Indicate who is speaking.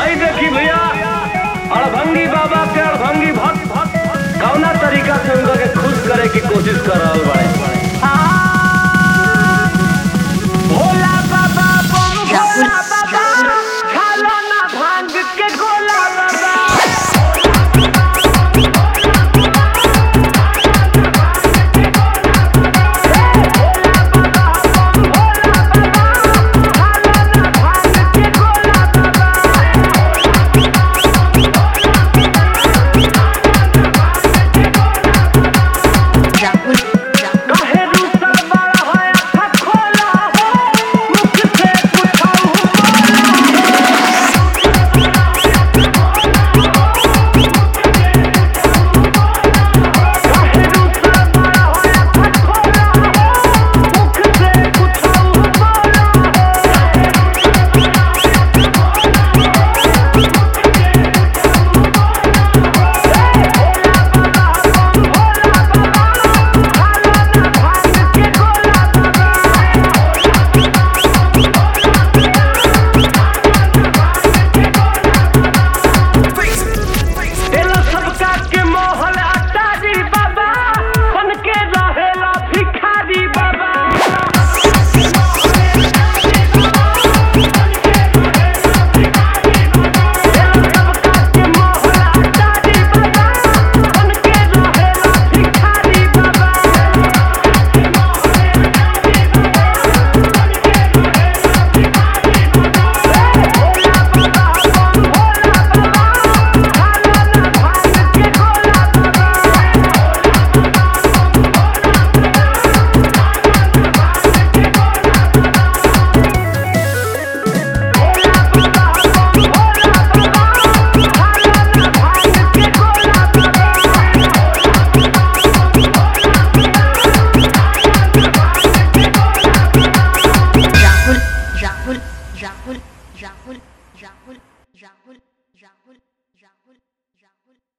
Speaker 1: आई देखी भैया, अड़भंगी बाबा के अड़भंगी भक्त। भक्त कौना तरीका से उनका खुश करे की कोशिश कर?
Speaker 2: Rahul, Rahul, Rahul, Rahul, Rahul, Rahul, Rahul, Rahul.